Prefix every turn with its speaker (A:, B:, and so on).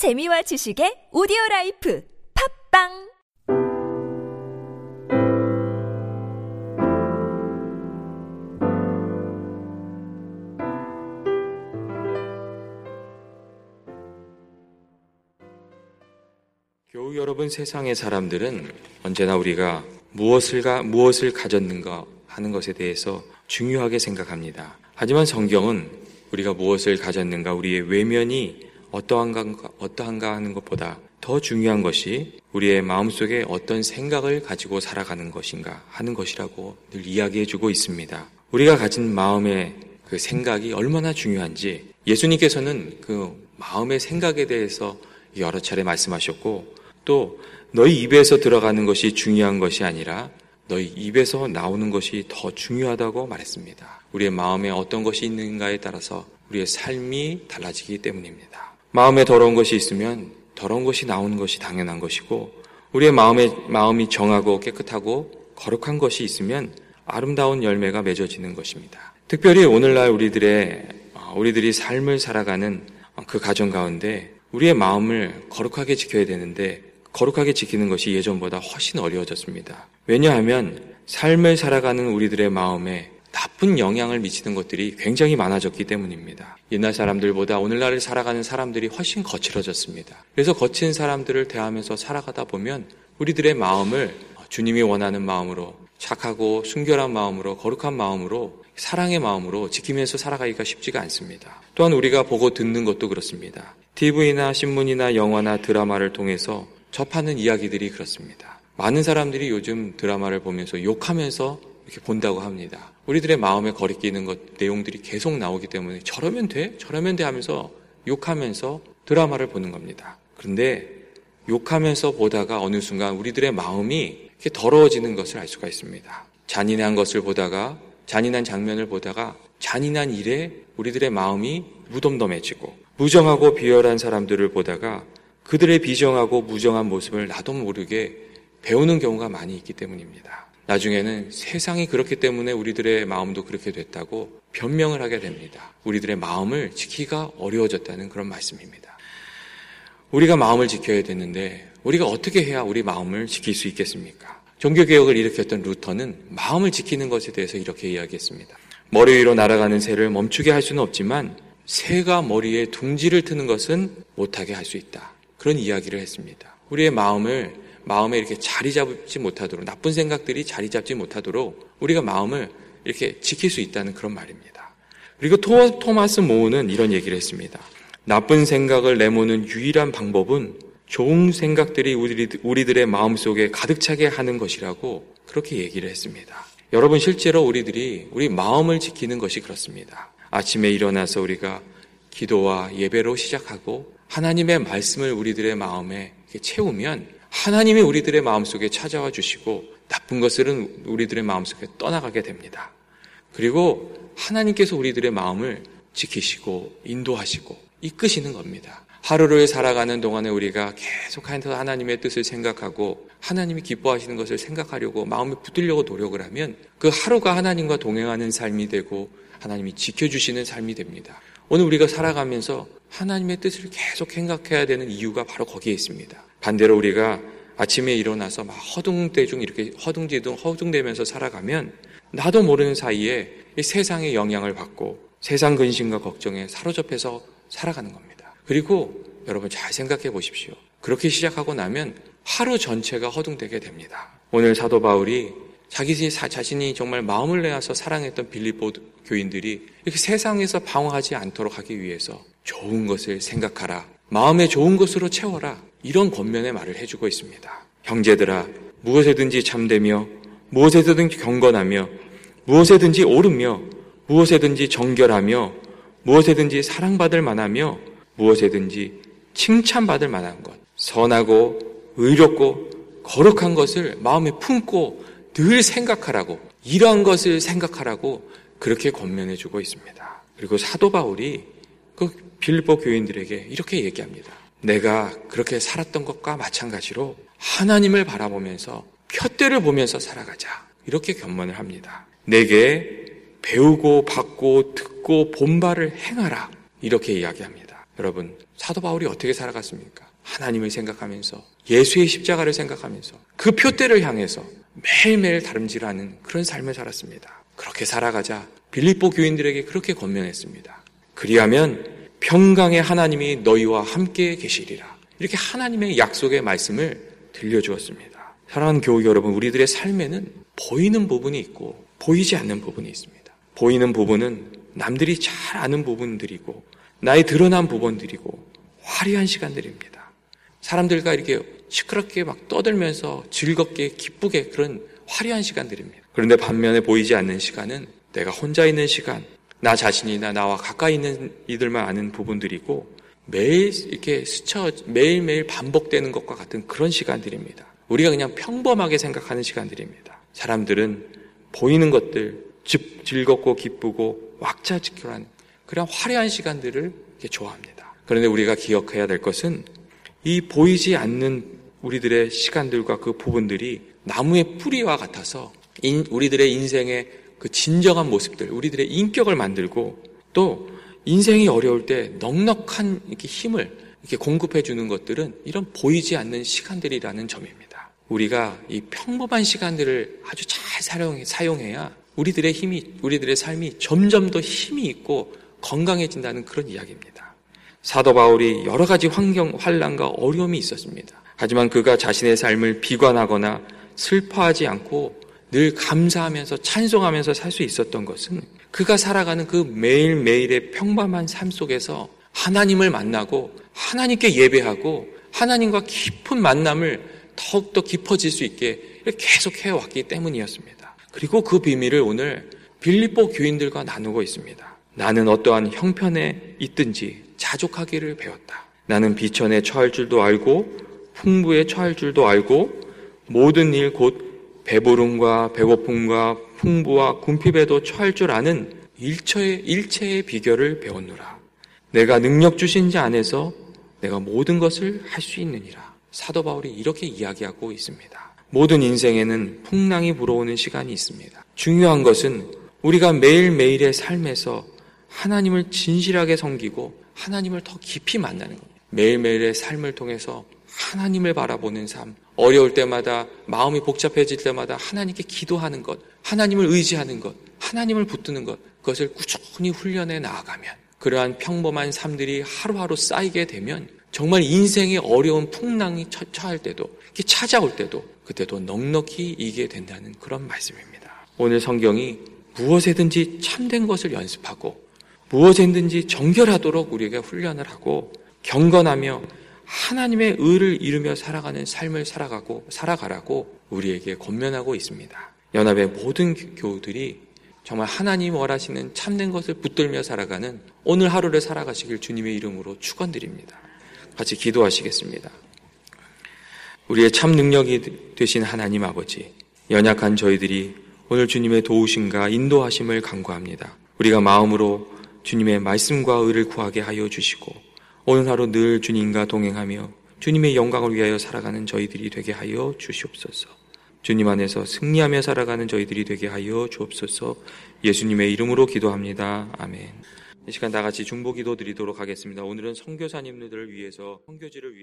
A: 재미와 지식의 오디오 life 팟빵
B: 교우 여러분 세상의 사람들은 언제나 우리가 무엇을 가 무엇을 가졌는가 하는 것에 대해서 중요하게 생각합니다. 하지만 성경은 우리가 무엇을 가졌는가 우리의 외면이 어떠한가 어떠한가 하는 것보다 더 중요한 것이 우리의 마음속에 어떤 생각을 가지고 살아가는 것인가 하는 것이라고 늘 이야기해 주고 있습니다. 우리가 가진 마음의 그 생각이 얼마나 중요한지 예수님께서는 그 마음의 생각에 대해서 여러 차례 말씀하셨고 또 너희 입에서 들어가는 것이 중요한 것이 아니라 너희 입에서 나오는 것이 더 중요하다고 말했습니다. 우리의 마음에 어떤 것이 있는가에 따라서 우리의 삶이 달라지기 때문입니다. 마음에 더러운 것이 있으면 더러운 것이 나오는 것이 당연한 것이고 우리의 마음에 마음이 정하고 깨끗하고 거룩한 것이 있으면 아름다운 열매가 맺어지는 것입니다. 특별히 오늘날 우리들의 어, 우리들이 삶을 살아가는 그 가정 가운데 우리의 마음을 거룩하게 지켜야 되는데 거룩하게 지키는 것이 예전보다 훨씬 어려워졌습니다. 왜냐하면 삶을 살아가는 우리들의 마음에 나쁜 영향을 미치는 것들이 굉장히 많아졌기 때문입니다. 옛날 사람들보다 오늘날을 살아가는 사람들이 훨씬 거칠어졌습니다. 그래서 거친 사람들을 대하면서 살아가다 보면 우리들의 마음을 주님이 원하는 마음으로 착하고 순결한 마음으로 거룩한 마음으로 사랑의 마음으로 지키면서 살아가기가 쉽지가 않습니다. 또한 우리가 보고 듣는 것도 그렇습니다. TV나 신문이나 영화나 드라마를 통해서 접하는 이야기들이 그렇습니다. 많은 사람들이 요즘 드라마를 보면서 욕하면서 이렇게 본다고 합니다. 우리들의 마음에 거리끼는 것 내용들이 계속 나오기 때문에 저러면 돼? 저러면 돼 하면서 욕하면서 드라마를 보는 겁니다. 그런데 욕하면서 보다가 어느 순간 우리들의 마음이 이렇게 더러워지는 것을 알 수가 있습니다. 잔인한 것을 보다가 잔인한 장면을 보다가 잔인한 일에 우리들의 마음이 무덤덤해지고 무정하고 비열한 사람들을 보다가 그들의 비정하고 무정한 모습을 나도 모르게 배우는 경우가 많이 있기 때문입니다. 나중에는 세상이 그렇기 때문에 우리들의 마음도 그렇게 됐다고 변명을 하게 됩니다. 우리들의 마음을 지키기가 어려워졌다는 그런 말씀입니다. 우리가 마음을 지켜야 되는데 우리가 어떻게 해야 우리 마음을 지킬 수 있겠습니까? 종교개혁을 일으켰던 루터는 마음을 지키는 것에 대해서 이렇게 이야기했습니다. 머리 위로 날아가는 새를 멈추게 할 수는 없지만 새가 머리에 둥지를 트는 것은 못하게 할 수 있다. 그런 이야기를 했습니다. 우리의 마음을 마음에 이렇게 자리 잡지 못하도록 나쁜 생각들이 자리 잡지 못하도록 우리가 마음을 이렇게 지킬 수 있다는 그런 말입니다. 그리고 토, 토마스 모우는 이런 얘기를 했습니다. 나쁜 생각을 내모는 유일한 방법은 좋은 생각들이 우리들의 마음속에 가득 차게 하는 것이라고 그렇게 얘기를 했습니다. 여러분 실제로 우리들이 우리 마음을 지키는 것이 그렇습니다. 아침에 일어나서 우리가 기도와 예배로 시작하고 하나님의 말씀을 우리들의 마음에 채우면 하나님이 우리들의 마음속에 찾아와 주시고 나쁜 것들은 우리들의 마음속에 떠나가게 됩니다. 그리고 하나님께서 우리들의 마음을 지키시고 인도하시고 이끄시는 겁니다. 하루를 살아가는 동안에 우리가 계속해서 하나님의 뜻을 생각하고 하나님이 기뻐하시는 것을 생각하려고 마음에 붙들려고 노력을 하면 그 하루가 하나님과 동행하는 삶이 되고 하나님이 지켜주시는 삶이 됩니다. 오늘 우리가 살아가면서 하나님의 뜻을 계속 생각해야 되는 이유가 바로 거기에 있습니다. 반대로 우리가 아침에 일어나서 막 허둥대중 이렇게 허둥지둥 허둥대면서 살아가면 나도 모르는 사이에 세상의 영향을 받고 세상 근심과 걱정에 사로잡혀서 살아가는 겁니다. 그리고 여러분 잘 생각해 보십시오. 그렇게 시작하고 나면 하루 전체가 허둥대게 됩니다. 오늘 사도 바울이 자기 자신이 정말 마음을 내어서 사랑했던 빌립보 교인들이 이렇게 세상에서 방황하지 않도록 하기 위해서 좋은 것을 생각하라. 마음에 좋은 것으로 채워라. 이런 권면의 말을 해주고 있습니다. 형제들아, 무엇에든지 참되며, 무엇에든지 경건하며, 무엇에든지 옳으며, 무엇에든지 정결하며, 무엇에든지 사랑받을 만하며, 무엇에든지 칭찬받을 만한 것, 선하고 의롭고 거룩한 것을 마음에 품고 늘 생각하라고 이러한 것을 생각하라고 그렇게 권면해 주고 있습니다. 그리고 사도 바울이 그 빌보 교인들에게 이렇게 얘기합니다. 내가 그렇게 살았던 것과 마찬가지로 하나님을 바라보면서 푯대를 보면서 살아가자. 이렇게 견문을 합니다. 내게 배우고 받고 듣고 본바를 행하라. 이렇게 이야기합니다. 여러분, 사도 바울이 어떻게 살아갔습니까? 하나님을 생각하면서 예수의 십자가를 생각하면서 그 표대를 향해서 매일매일 다름질하는 그런 삶을 살았습니다. 그렇게 살아가자 빌립보 교인들에게 그렇게 권면했습니다. 그리하면 평강의 하나님이 너희와 함께 계시리라. 이렇게 하나님의 약속의 말씀을 들려주었습니다. 사랑하는 교우 여러분, 우리들의 삶에는 보이는 부분이 있고 보이지 않는 부분이 있습니다. 보이는 부분은 남들이 잘 아는 부분들이고 나의 드러난 부분들이고 화려한 시간들입니다. 사람들과 이렇게 시끄럽게 막 떠들면서 즐겁게 기쁘게 그런 화려한 시간들입니다. 그런데 반면에 보이지 않는 시간은 내가 혼자 있는 시간, 나 자신이나 나와 가까이 있는 이들만 아는 부분들이고 매일 이렇게 스쳐 매일매일 반복되는 것과 같은 그런 시간들입니다. 우리가 그냥 평범하게 생각하는 시간들입니다. 사람들은 보이는 것들, 즉 즐겁고 기쁘고 왁자지껄한 그런 화려한 시간들을 좋아합니다. 그런데 우리가 기억해야 될 것은 이 보이지 않는 우리들의 시간들과 그 부분들이 나무의 뿌리와 같아서 인, 우리들의 인생의 그 진정한 모습들, 우리들의 인격을 만들고 또 인생이 어려울 때 넉넉한 이렇게 힘을 이렇게 공급해 주는 것들은 이런 보이지 않는 시간들이라는 점입니다. 우리가 이 평범한 시간들을 아주 잘 사용, 사용해야 우리들의 힘이, 우리들의 삶이 점점 더 힘이 있고 건강해진다는 그런 이야기입니다. 사도 바울이 여러 가지 환경, 환란과 어려움이 있었습니다. 하지만 그가 자신의 삶을 비관하거나 슬퍼하지 않고 늘 감사하면서 찬송하면서 살 수 있었던 것은 그가 살아가는 그 매일매일의 평범한 삶 속에서 하나님을 만나고 하나님께 예배하고 하나님과 깊은 만남을 더욱더 깊어질 수 있게 계속 해왔기 때문이었습니다. 그리고 그 비밀을 오늘 빌립보 교인들과 나누고 있습니다. 나는 어떠한 형편에 있든지 자족하기를 배웠다. 나는 비천에 처할 줄도 알고 풍부에 처할 줄도 알고 모든 일 곧 배부름과 배고픔과 풍부와 궁핍에도 처할 줄 아는 일체의, 일체의 비결을 배웠노라. 내가 능력 주신 자 안에서 내가 모든 것을 할 수 있느니라. 사도 바울이 이렇게 이야기하고 있습니다. 모든 인생에는 풍랑이 불어오는 시간이 있습니다. 중요한 것은 우리가 매일매일의 삶에서 하나님을 진실하게 섬기고 하나님을 더 깊이 만나는 겁니다. 매일매일의 삶을 통해서 하나님을 바라보는 삶, 어려울 때마다 마음이 복잡해질 때마다 하나님께 기도하는 것, 하나님을 의지하는 것, 하나님을 붙드는 것, 그것을 꾸준히 훈련해 나아가면 그러한 평범한 삶들이 하루하루 쌓이게 되면 정말 인생의 어려운 풍랑이 처할 때도 찾아올 때도 그때도 넉넉히 이기게 된다는 그런 말씀입니다. 오늘 성경이 무엇에든지 참된 것을 연습하고 무엇에든지 정결하도록 우리에게 훈련을 하고 경건하며 하나님의 의를 이루며 살아가는 삶을 살아가고 살아가라고 우리에게 권면하고 있습니다. 연합의 모든 교우들이 정말 하나님 원하시는 참된 것을 붙들며 살아가는 오늘 하루를 살아가시길 주님의 이름으로 축원드립니다. 같이 기도하시겠습니다. 우리의 참 능력이 되신 하나님 아버지, 연약한 저희들이 오늘 주님의 도우심과 인도하심을 간구합니다. 우리가 마음으로 주님의 말씀과 의를 구하게 하여 주시고 오늘 하루 늘 주님과 동행하며 주님의 영광을 위하여 살아가는 저희들이 되게 하여 주시옵소서. 주님 안에서 승리하며 살아가는 저희들이 되게 하여 주옵소서. 예수님의 이름으로 기도합니다. 아멘. 이 시간 다 같이 중보 기도 드리도록 하겠습니다. 오늘은 선교사님들을 위해서 선교지를 위해